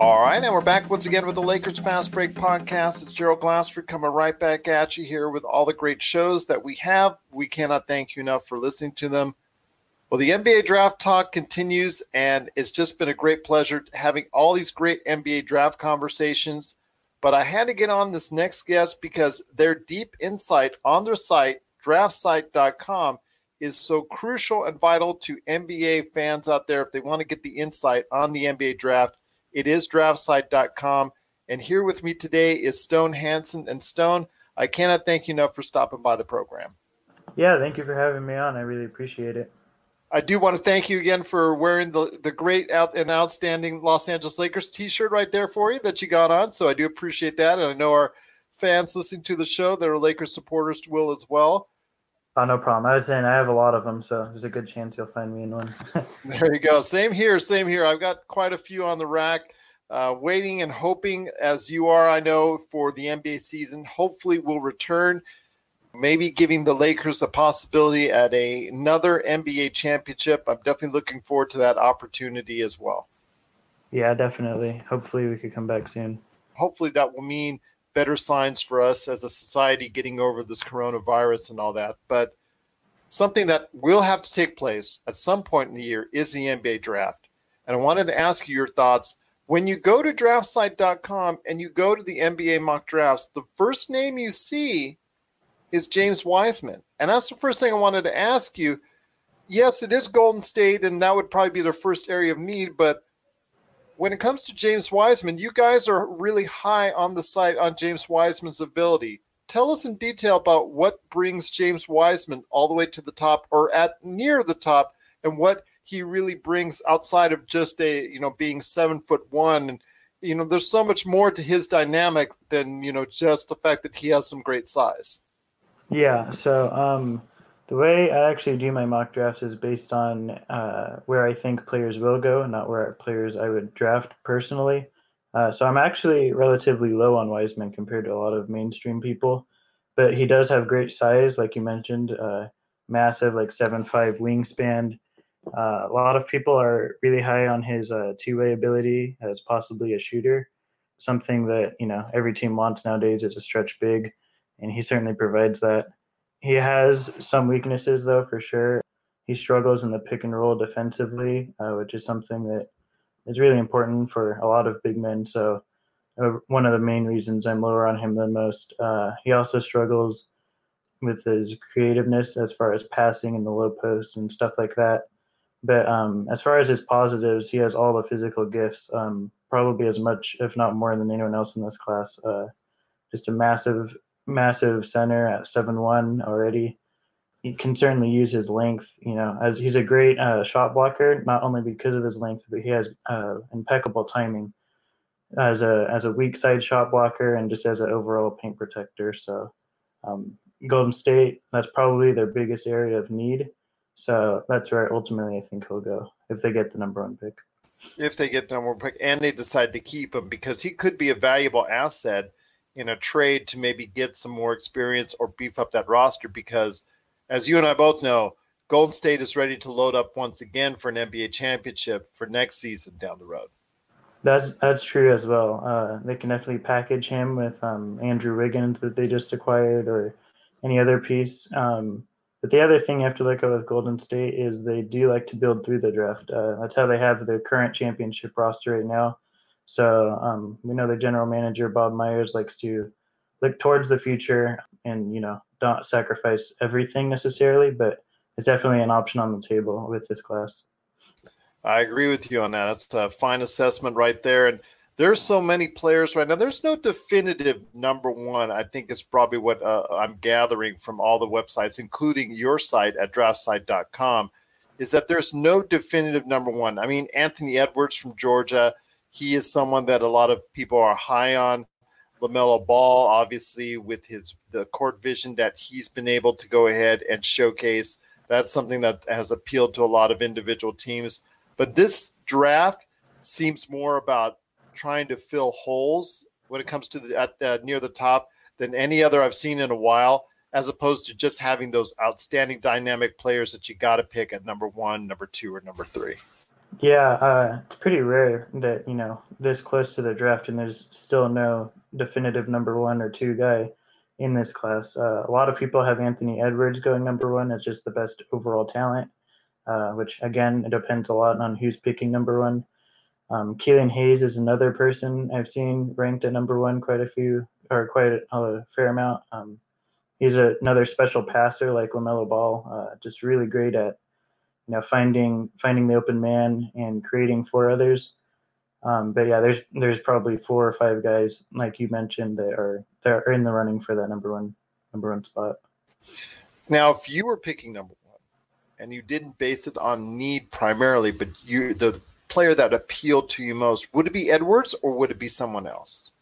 All right, and we're back once again with the Lakers Fast Break podcast. It's Gerald Glassford coming right back at you here with all the great shows that we have. We cannot thank you enough for listening to them. Well, the NBA draft talk continues, and it's just been a great pleasure having all these great NBA draft conversations. But I had to get on this next guest because their deep insight on their site, draftsite.com, is so crucial and vital to NBA fans out there if they want to get the insight on the NBA draft it is draftsite.com. And here with me today is Stone Hansen. And Stone, I cannot thank you enough for stopping by the program. Yeah, thank you for having me on. I really appreciate it. I do want to thank you again for wearing the, the great out and outstanding Los Angeles Lakers t shirt right there for you that you got on. So I do appreciate that. And I know our fans listening to the show that are Lakers supporters will as well. Oh, no problem. I was saying I have a lot of them, so there's a good chance you'll find me in one. there you go. Same here. Same here. I've got quite a few on the rack, uh, waiting and hoping, as you are, I know, for the NBA season. Hopefully, will return. Maybe giving the Lakers a possibility at a, another NBA championship. I'm definitely looking forward to that opportunity as well. Yeah, definitely. Hopefully, we could come back soon. Hopefully, that will mean better signs for us as a society getting over this coronavirus and all that. But something that will have to take place at some point in the year is the NBA draft. And I wanted to ask you your thoughts. When you go to draftsite.com and you go to the NBA mock drafts, the first name you see is James Wiseman. And that's the first thing I wanted to ask you. Yes, it is Golden State, and that would probably be their first area of need, but when it comes to James Wiseman, you guys are really high on the site on James Wiseman's ability. Tell us in detail about what brings James Wiseman all the way to the top or at near the top and what he really brings outside of just a, you know, being seven foot one. And, you know, there's so much more to his dynamic than, you know, just the fact that he has some great size. Yeah. So, um, the way I actually do my mock drafts is based on uh, where I think players will go, not where players I would draft personally. Uh, so I'm actually relatively low on Wiseman compared to a lot of mainstream people, but he does have great size, like you mentioned, uh, massive, like seven five wingspan. Uh, a lot of people are really high on his uh, two-way ability as possibly a shooter, something that you know every team wants nowadays. It's a stretch big, and he certainly provides that. He has some weaknesses, though, for sure. He struggles in the pick and roll defensively, uh, which is something that is really important for a lot of big men. So, uh, one of the main reasons I'm lower on him than most. Uh, he also struggles with his creativeness as far as passing in the low post and stuff like that. But um, as far as his positives, he has all the physical gifts, um, probably as much, if not more, than anyone else in this class. Uh, just a massive massive center at seven one already. He can certainly use his length, you know, as he's a great uh, shot blocker, not only because of his length, but he has uh, impeccable timing as a as a weak side shot blocker and just as an overall paint protector. So um, Golden State, that's probably their biggest area of need. So that's where ultimately I think he'll go if they get the number one pick. If they get the number one pick and they decide to keep him, because he could be a valuable asset in a trade to maybe get some more experience or beef up that roster because as you and I both know, Golden State is ready to load up once again for an NBA championship for next season down the road. That's that's true as well. Uh, they can definitely package him with um, Andrew Wiggins that they just acquired or any other piece. Um, but the other thing you have to look at with Golden State is they do like to build through the draft. Uh, that's how they have their current championship roster right now. So um, we know the general manager Bob Myers likes to look towards the future and you know don't sacrifice everything necessarily, but it's definitely an option on the table with this class. I agree with you on that. That's a fine assessment right there. And there's so many players right now. There's no definitive number one. I think is probably what uh, I'm gathering from all the websites, including your site at draftsite.com, is that there's no definitive number one. I mean, Anthony Edwards from Georgia he is someone that a lot of people are high on. LaMelo Ball, obviously, with his the court vision that he's been able to go ahead and showcase, that's something that has appealed to a lot of individual teams. But this draft seems more about trying to fill holes when it comes to the at near the top than any other I've seen in a while, as opposed to just having those outstanding dynamic players that you got to pick at number one, number two, or number three. Yeah, uh, it's pretty rare that you know this close to the draft and there's still no definitive number one or two guy in this class. Uh, a lot of people have Anthony Edwards going number one as just the best overall talent, uh, which again it depends a lot on who's picking number one. Um, Killian Hayes is another person I've seen ranked at number one quite a few or quite a, a fair amount. Um, he's a, another special passer like Lamelo Ball, uh, just really great at you know finding finding the open man and creating for others. Um, but yeah, there's there's probably four or five guys like you mentioned that are that are in the running for that number one number one spot. Now, if you were picking number one, and you didn't base it on need primarily, but you the player that appealed to you most, would it be Edwards or would it be someone else?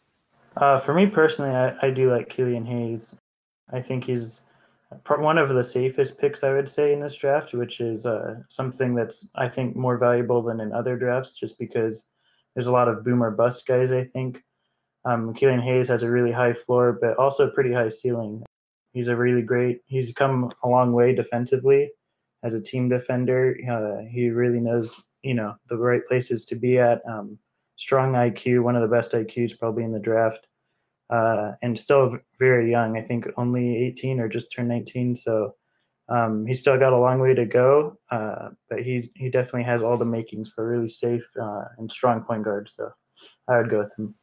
Uh, for me personally, I, I do like Killian Hayes. I think he's one of the safest picks, I would say, in this draft, which is uh, something that's I think more valuable than in other drafts, just because there's a lot of boomer bust guys. I think um, Killian Hayes has a really high floor, but also a pretty high ceiling. He's a really great. He's come a long way defensively as a team defender. Uh, he really knows you know the right places to be at. Um, strong IQ, one of the best IQs probably in the draft, uh, and still very young. I think only 18 or just turned 19. So um, he's still got a long way to go, uh, but he he definitely has all the makings for a really safe uh, and strong point guard. So I would go with him.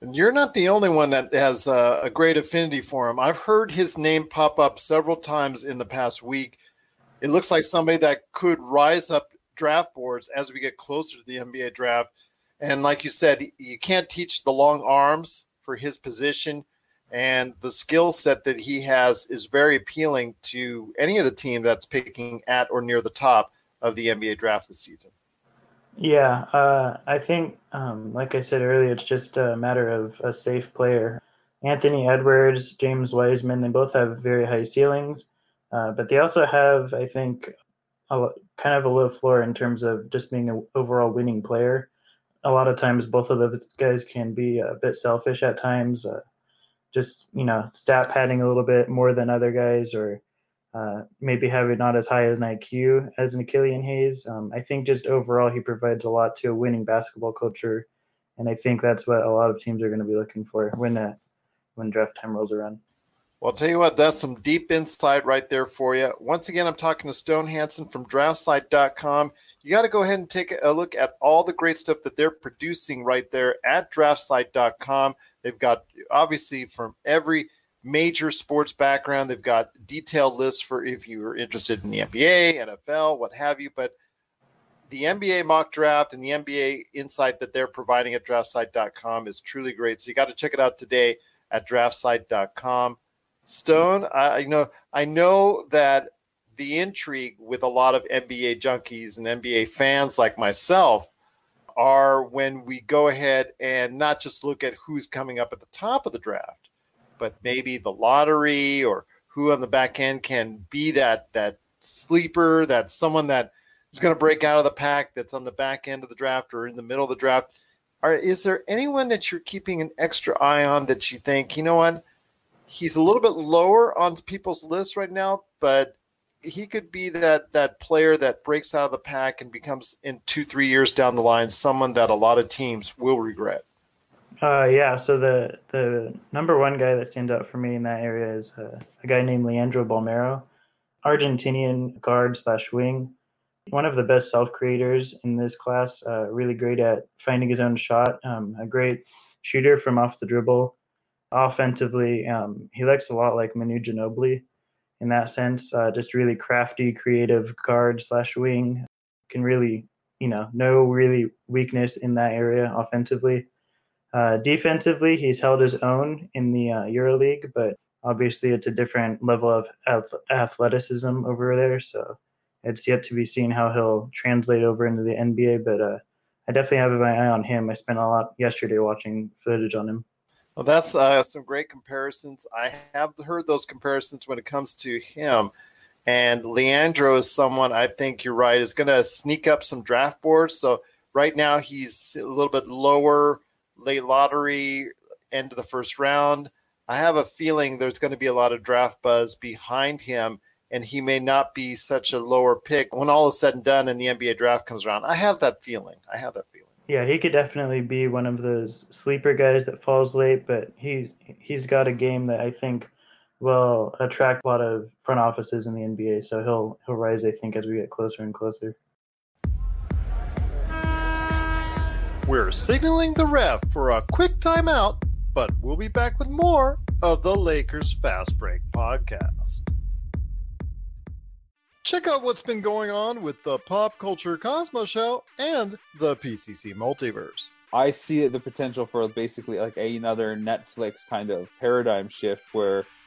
And you're not the only one that has a, a great affinity for him. I've heard his name pop up several times in the past week. It looks like somebody that could rise up draft boards as we get closer to the NBA draft. And like you said, you can't teach the long arms for his position. And the skill set that he has is very appealing to any of the team that's picking at or near the top of the NBA draft this season. Yeah, uh, I think, um, like I said earlier, it's just a matter of a safe player. Anthony Edwards, James Wiseman, they both have very high ceilings, uh, but they also have, I think, a, kind of a low floor in terms of just being an overall winning player. A lot of times, both of those guys can be a bit selfish at times, uh, just you know, stat padding a little bit more than other guys, or uh, maybe having not as high as an IQ as an Killian Hayes. Um, I think just overall, he provides a lot to a winning basketball culture, and I think that's what a lot of teams are going to be looking for when when draft time rolls around. Well, I'll tell you what, that's some deep insight right there for you. Once again, I'm talking to Stone Hansen from draftsite.com. You got to go ahead and take a look at all the great stuff that they're producing right there at draftsite.com. They've got obviously from every major sports background, they've got detailed lists for if you're interested in the NBA, NFL, what have you. But the NBA mock draft and the NBA insight that they're providing at draftsite.com is truly great. So you got to check it out today at draftsite.com. Stone, I you know I know that the intrigue with a lot of NBA junkies and NBA fans like myself are when we go ahead and not just look at who's coming up at the top of the draft, but maybe the lottery or who on the back end can be that that sleeper, that someone that is going to break out of the pack that's on the back end of the draft or in the middle of the draft. Are, is there anyone that you're keeping an extra eye on that you think, you know what, he's a little bit lower on people's list right now, but he could be that that player that breaks out of the pack and becomes in two three years down the line someone that a lot of teams will regret. Uh, yeah. So the the number one guy that stands out for me in that area is uh, a guy named Leandro Bolmaro, Argentinian guard slash wing, one of the best self creators in this class. Uh, really great at finding his own shot. Um, a great shooter from off the dribble offensively, um, he looks a lot like Manu Ginobili in that sense. Uh, just really crafty, creative guard slash wing. Can really, you know, no really weakness in that area offensively. Uh, defensively, he's held his own in the uh, EuroLeague, but obviously it's a different level of athleticism over there. So it's yet to be seen how he'll translate over into the NBA. But uh, I definitely have my eye on him. I spent a lot yesterday watching footage on him. Well, that's uh, some great comparisons. I have heard those comparisons when it comes to him. And Leandro is someone I think you're right is going to sneak up some draft boards. So right now he's a little bit lower, late lottery, end of the first round. I have a feeling there's going to be a lot of draft buzz behind him and he may not be such a lower pick when all is said and done and the NBA draft comes around. I have that feeling. I have that feeling. Yeah, he could definitely be one of those sleeper guys that falls late, but he's he's got a game that I think will attract a lot of front offices in the NBA. So he'll he'll rise, I think, as we get closer and closer. We're signaling the ref for a quick timeout, but we'll be back with more of the Lakers Fast Break podcast. Check out what's been going on with the Pop Culture Cosmos Show and the PCC Multiverse. I see the potential for basically like another Netflix kind of paradigm shift where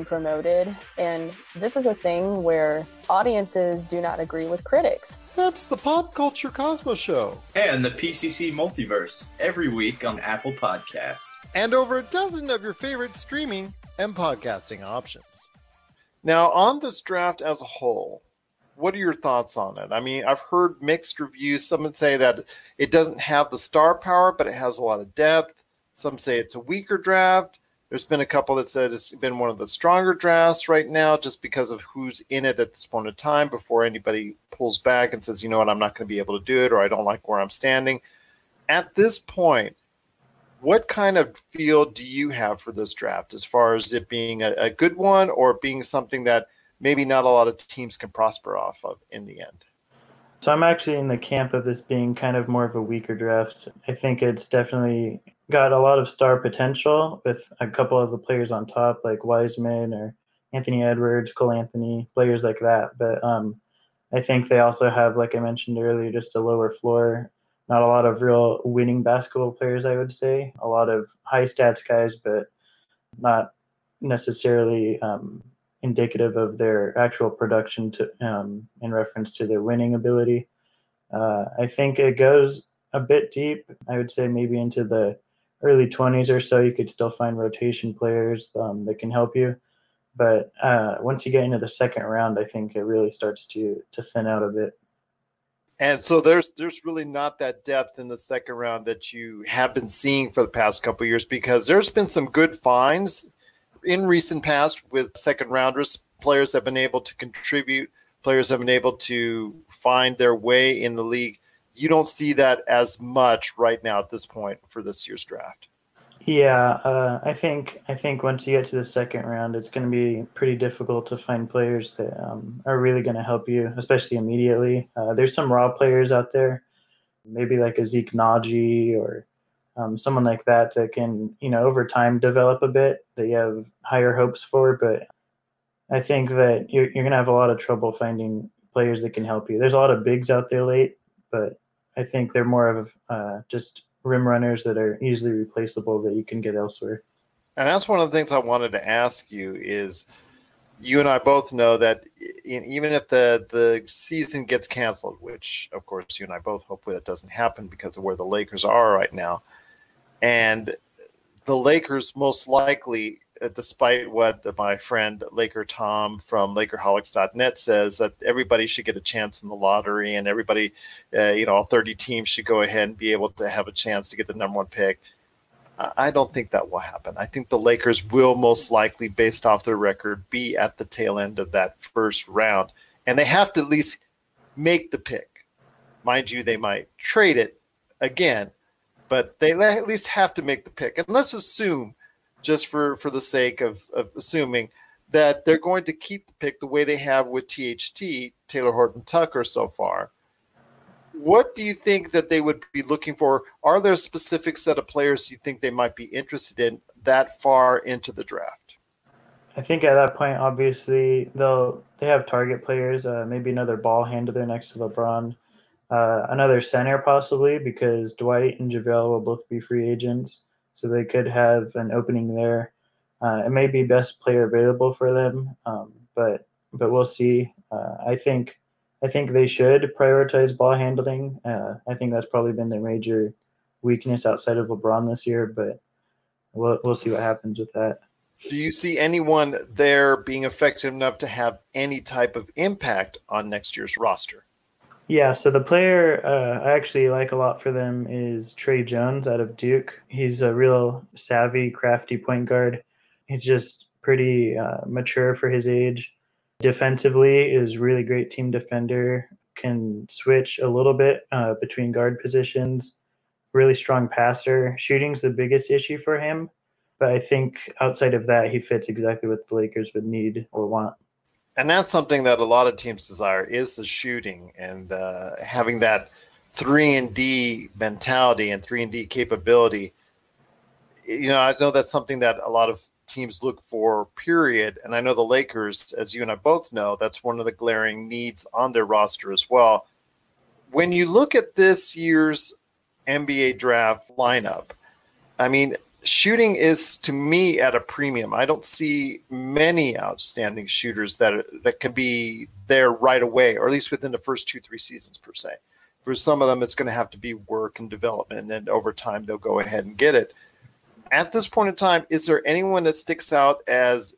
promoted, and this is a thing where audiences do not agree with critics. That's the Pop Culture Cosmos Show. And the PCC Multiverse every week on Apple Podcasts. And over a dozen of your favorite streaming and podcasting options. Now, on this draft as a whole, what are your thoughts on it? I mean, I've heard mixed reviews. Some would say that it doesn't have the star power, but it has a lot of depth. Some say it's a weaker draft. There's been a couple that said it's been one of the stronger drafts right now just because of who's in it at this point in time before anybody pulls back and says, you know what, I'm not going to be able to do it or I don't like where I'm standing. At this point, what kind of feel do you have for this draft as far as it being a, a good one or being something that maybe not a lot of teams can prosper off of in the end? So I'm actually in the camp of this being kind of more of a weaker draft. I think it's definitely got a lot of star potential with a couple of the players on top, like Wiseman or Anthony Edwards, Cole Anthony, players like that. But um, I think they also have, like I mentioned earlier, just a lower floor. Not a lot of real winning basketball players, I would say. A lot of high stats guys, but not necessarily um, indicative of their actual production to um, in reference to their winning ability. Uh, I think it goes a bit deep. I would say maybe into the early 20s or so, you could still find rotation players um, that can help you. But uh, once you get into the second round, I think it really starts to to thin out a bit. And so there's there's really not that depth in the second round that you have been seeing for the past couple years because there's been some good finds in recent past with second rounders. Players have been able to contribute. Players have been able to find their way in the league you don't see that as much right now at this point for this year's draft. Yeah, uh, I think I think once you get to the second round, it's going to be pretty difficult to find players that um, are really going to help you, especially immediately. Uh, there's some raw players out there, maybe like a Zeke Nnaji or um, someone like that that can, you know, over time develop a bit that you have higher hopes for. But I think that you're, you're going to have a lot of trouble finding players that can help you. There's a lot of bigs out there late, but I think they're more of uh, just rim runners that are easily replaceable that you can get elsewhere. And that's one of the things I wanted to ask you is you and I both know that even if the the season gets canceled, which of course you and I both hope that doesn't happen because of where the Lakers are right now, and the Lakers most likely despite what my friend Laker Tom from LakerHolics.net says, that everybody should get a chance in the lottery and everybody, uh, you know, all 30 teams should go ahead and be able to have a chance to get the number one pick. I don't think that will happen. I think the Lakers will most likely, based off their record, be at the tail end of that first round. And they have to at least make the pick. Mind you, they might trade it again, but they at least have to make the pick. And let's assume just for for the sake of, of assuming that they're going to keep the pick the way they have with THT Talen Horton Tucker so far. What do you think that they would be looking for? Are there a specific set of players you think they might be interested in that far into the draft? I think at that point, obviously they'll they have target players, uh, maybe another ball handler next to LeBron, uh, another center possibly because Dwight and JaVale will both be free agents so they could have an opening there. Uh, it may be best player available for them, um, but but we'll see. Uh, I think I think they should prioritize ball handling. Uh, I think that's probably been their major weakness outside of LeBron this year, but we'll we'll see what happens with that. Do you see anyone there being effective enough to have any type of impact on next year's roster? Yeah, so the player uh, I actually like a lot for them is Tre Jones out of Duke. He's a real savvy, crafty point guard. He's just pretty uh, mature for his age. Defensively, is really great team defender. Can switch a little bit uh, between guard positions. Really strong passer. Shooting's the biggest issue for him, but I think outside of that, he fits exactly what the Lakers would need or want and that's something that a lot of teams desire is the shooting and uh, having that three and D mentality and three and D capability. You know, I know that's something that a lot of teams look for. Period. And I know the Lakers, as you and I both know, that's one of the glaring needs on their roster as well. When you look at this year's NBA draft lineup, I mean, shooting is to me at a premium. I don't see many outstanding shooters that that can be there right away, or at least within the first two three seasons per se. For some of them, it's going to have to be work and development, and then over time they'll go ahead and get it. At this point in time, is there anyone that sticks out as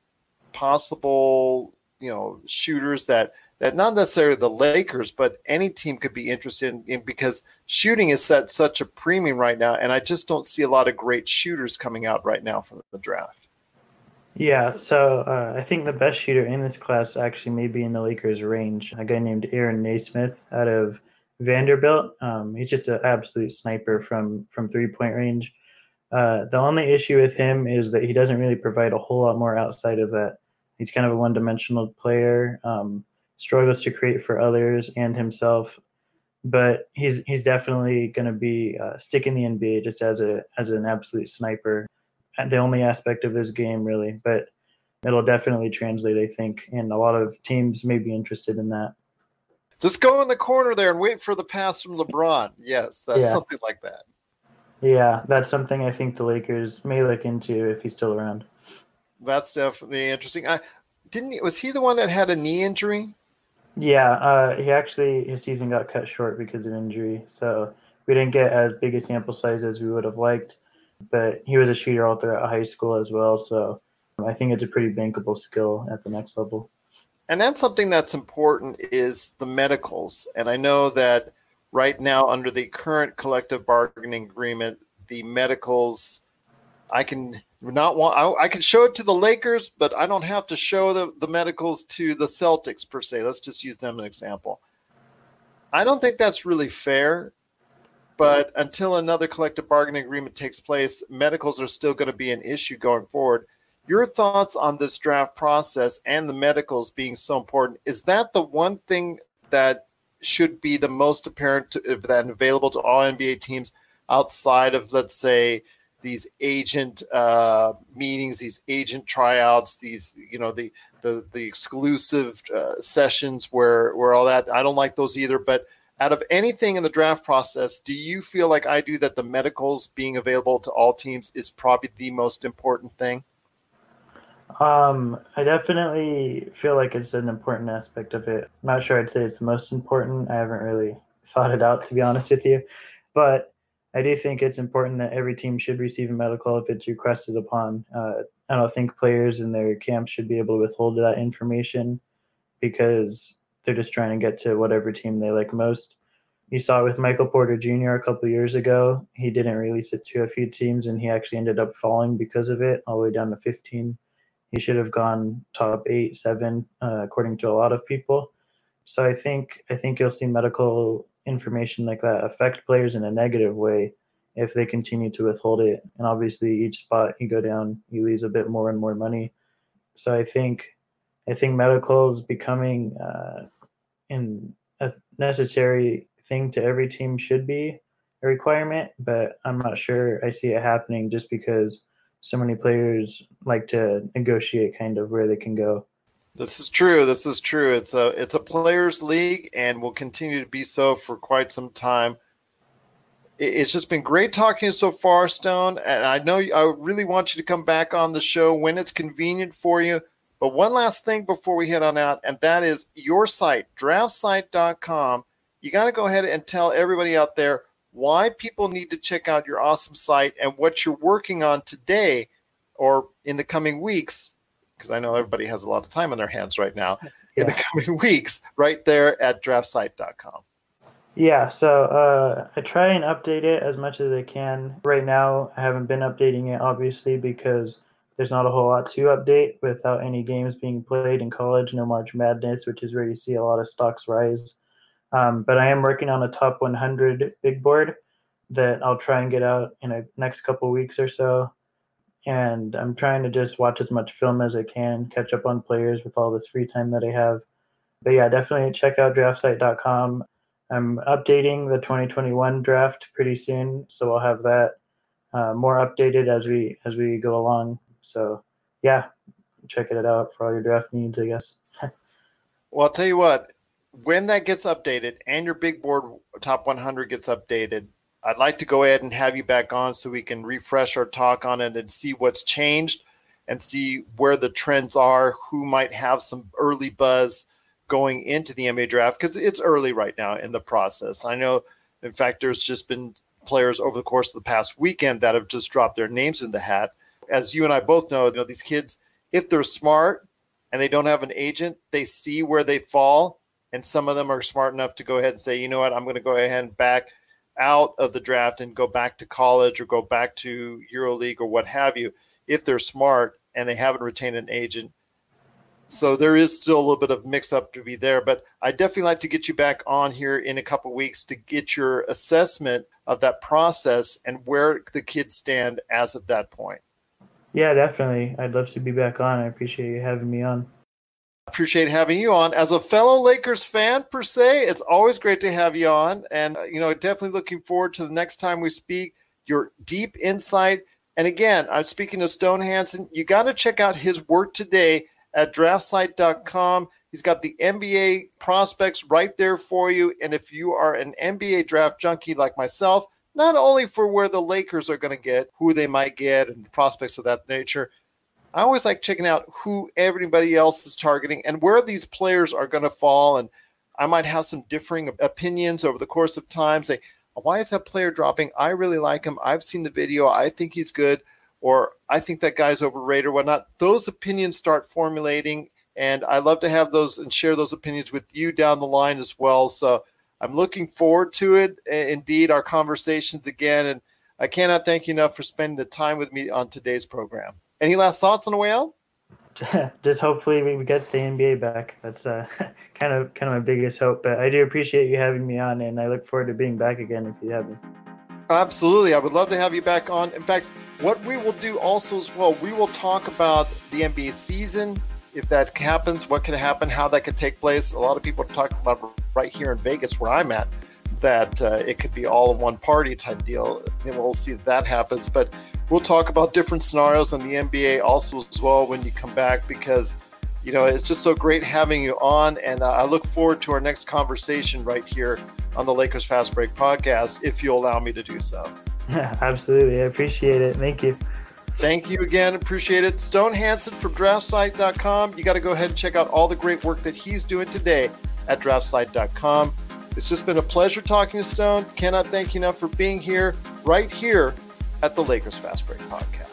possible, you know, shooters that not necessarily the Lakers, but any team could be interested in, in, because shooting is set such a premium right now, and I just don't see a lot of great shooters coming out right now from the draft. Yeah, so uh, I think the best shooter in this class actually may be in the Lakers' range. A guy named Aaron Nesmith out of Vanderbilt. Um, he's just an absolute sniper from from three point range. Uh, the only issue with him is that he doesn't really provide a whole lot more outside of that. He's kind of a one dimensional player. Um, struggles to create for others and himself. But he's he's definitely going to be uh, sticking the NBA just as a as an absolute sniper. The only aspect of his game, really, but it'll definitely translate, I think, and a lot of teams may be interested in that. Just go in the corner there and wait for the pass from LeBron. Yes, that's yeah. something like that. Yeah, that's something I think the Lakers may look into if he's still around. That's definitely interesting. I didn't. Was he the one that had a knee injury? Yeah, uh, he actually his season got cut short because of injury, so we didn't get as big a sample size as we would have liked. But he was a shooter all throughout high school as well, so I think it's a pretty bankable skill at the next level. And that's something that's important is the medicals. And I know that right now under the current collective bargaining agreement, the medicals I can not want I, I, can show it to the Lakers, but I don't have to show the, the medicals to the Celtics per se. Let's just use them as an example. I don't think that's really fair, but until another collective bargaining agreement takes place, medicals are still going to be an issue going forward. Your thoughts on this draft process and the medicals being so important? Is that the one thing that should be the most apparent to, that available to all NBA teams outside of, let's say, these agent uh, meetings, these agent tryouts, these you know the the the exclusive uh, sessions where where all that. I don't like those either. But out of anything in the draft process, do you feel like I do that the medicals being available to all teams is probably the most important thing? Um, I definitely feel like it's an important aspect of it. I'm not sure I'd say it's the most important. I haven't really thought it out to be honest with you, but I do think it's important that every team should receive a medical if it's requested upon. Uh, I don't think players in their camps should be able to withhold that information because they're just trying to get to whatever team they like most. You saw it with Michael Porter Jr. a couple years ago. He didn't release it to a few teams, and he actually ended up falling because of it, all the way down to 15. He should have gone top eight, seven, uh, according to a lot of people. So I think I think you'll see medical information like that affect players in a negative way if they continue to withhold it. And obviously, each spot you go down, you lose a bit more and more money. So I think I think medical is becoming uh, in a necessary thing to every team should be a requirement, but I'm not sure I see it happening just because so many players like to negotiate kind of where they can go. This is true. This is true. It's a it's a players' league, and will continue to be so for quite some time. It's just been great talking so far, Stone. And I know I really want you to come back on the show when it's convenient for you. But one last thing before we head on out, and that is your site, draftsite.com. You got to go ahead and tell everybody out there why people need to check out your awesome site and what you're working on today or in the coming weeks, because I know everybody has a lot of time on their hands right now, yeah. in the coming weeks, right there at draftsite.com. Yeah, so uh, I try and update it as much as I can. Right now, I haven't been updating it, obviously, because there's not a whole lot to update without any games being played in college, no March Madness, which is where you see a lot of stocks rise. Um, but I am working on a top 100 big board that I'll try and get out in the next couple weeks or so. And I'm trying to just watch as much film as I can, catch up on players with all this free time that I have. But yeah, definitely check out draftsite.com. I'm updating the 2021 draft pretty soon, so I'll have that uh, more updated as we as we go along. So yeah, check it out for all your draft needs, I guess. well, I'll tell you what, when that gets updated and your big board top 100 gets updated, I'd like to go ahead and have you back on so we can refresh our talk on it and see what's changed and see where the trends are, who might have some early buzz going into the NBA draft because it's early right now in the process. I know, in fact, there's just been players over the course of the past weekend that have just dropped their names in the hat. As you and I both know, you know these kids, if they're smart and they don't have an agent, they see where they fall and some of them are smart enough to go ahead and say, you know what, I'm going to go ahead and back out of the draft and go back to college or go back to EuroLeague or what have you, if they're smart and they haven't retained an agent. So there is still a little bit of mix up to be there, but I definitely like to get you back on here in a couple weeks to get your assessment of that process and where the kids stand as of that point. Yeah, definitely. I'd love to be back on. I appreciate you having me on appreciate having you on. As a fellow Lakers fan, per se, it's always great to have you on. And, uh, you know, definitely looking forward to the next time we speak, your deep insight. And again, I'm speaking to Stone Hansen. You got to check out his work today at draftsite.com. He's got the NBA prospects right there for you. And if you are an NBA draft junkie like myself, not only for where the Lakers are going to get, who they might get, and prospects of that nature, I always like checking out who everybody else is targeting and where these players are going to fall. And I might have some differing opinions over the course of time. Say, why is that player dropping? I really like him. I've seen the video. I think he's good. Or I think that guy's overrated or whatnot. Those opinions start formulating. And I love to have those and share those opinions with you down the line as well. So I'm looking forward to it. Indeed, our conversations again. And I cannot thank you enough for spending the time with me on today's program. Any last thoughts on the way out? Just hopefully we get the NBA back. That's uh, kind of kind of my biggest hope. But I do appreciate you having me on, and I look forward to being back again if you have me. Absolutely, I would love to have you back on. In fact, what we will do also as well, we will talk about the NBA season, if that happens, what could happen, how that could take place. A lot of people are talking about right here in Vegas, where I'm at, that uh, it could be all in one party type deal. And we'll see if that happens. But we'll talk about different scenarios in the NBA also as well when you come back because you know it's just so great having you on and uh, I look forward to our next conversation right here on the Lakers Fast Break podcast if you allow me to do so. Yeah, absolutely. I appreciate it. Thank you. Thank you again. Appreciate it. Stone Hansen from draftsite.com. You got to go ahead and check out all the great work that he's doing today at draftsite.com. It's just been a pleasure talking to Stone. Cannot thank you enough for being here, right here at the Lakers Fast Break Podcast.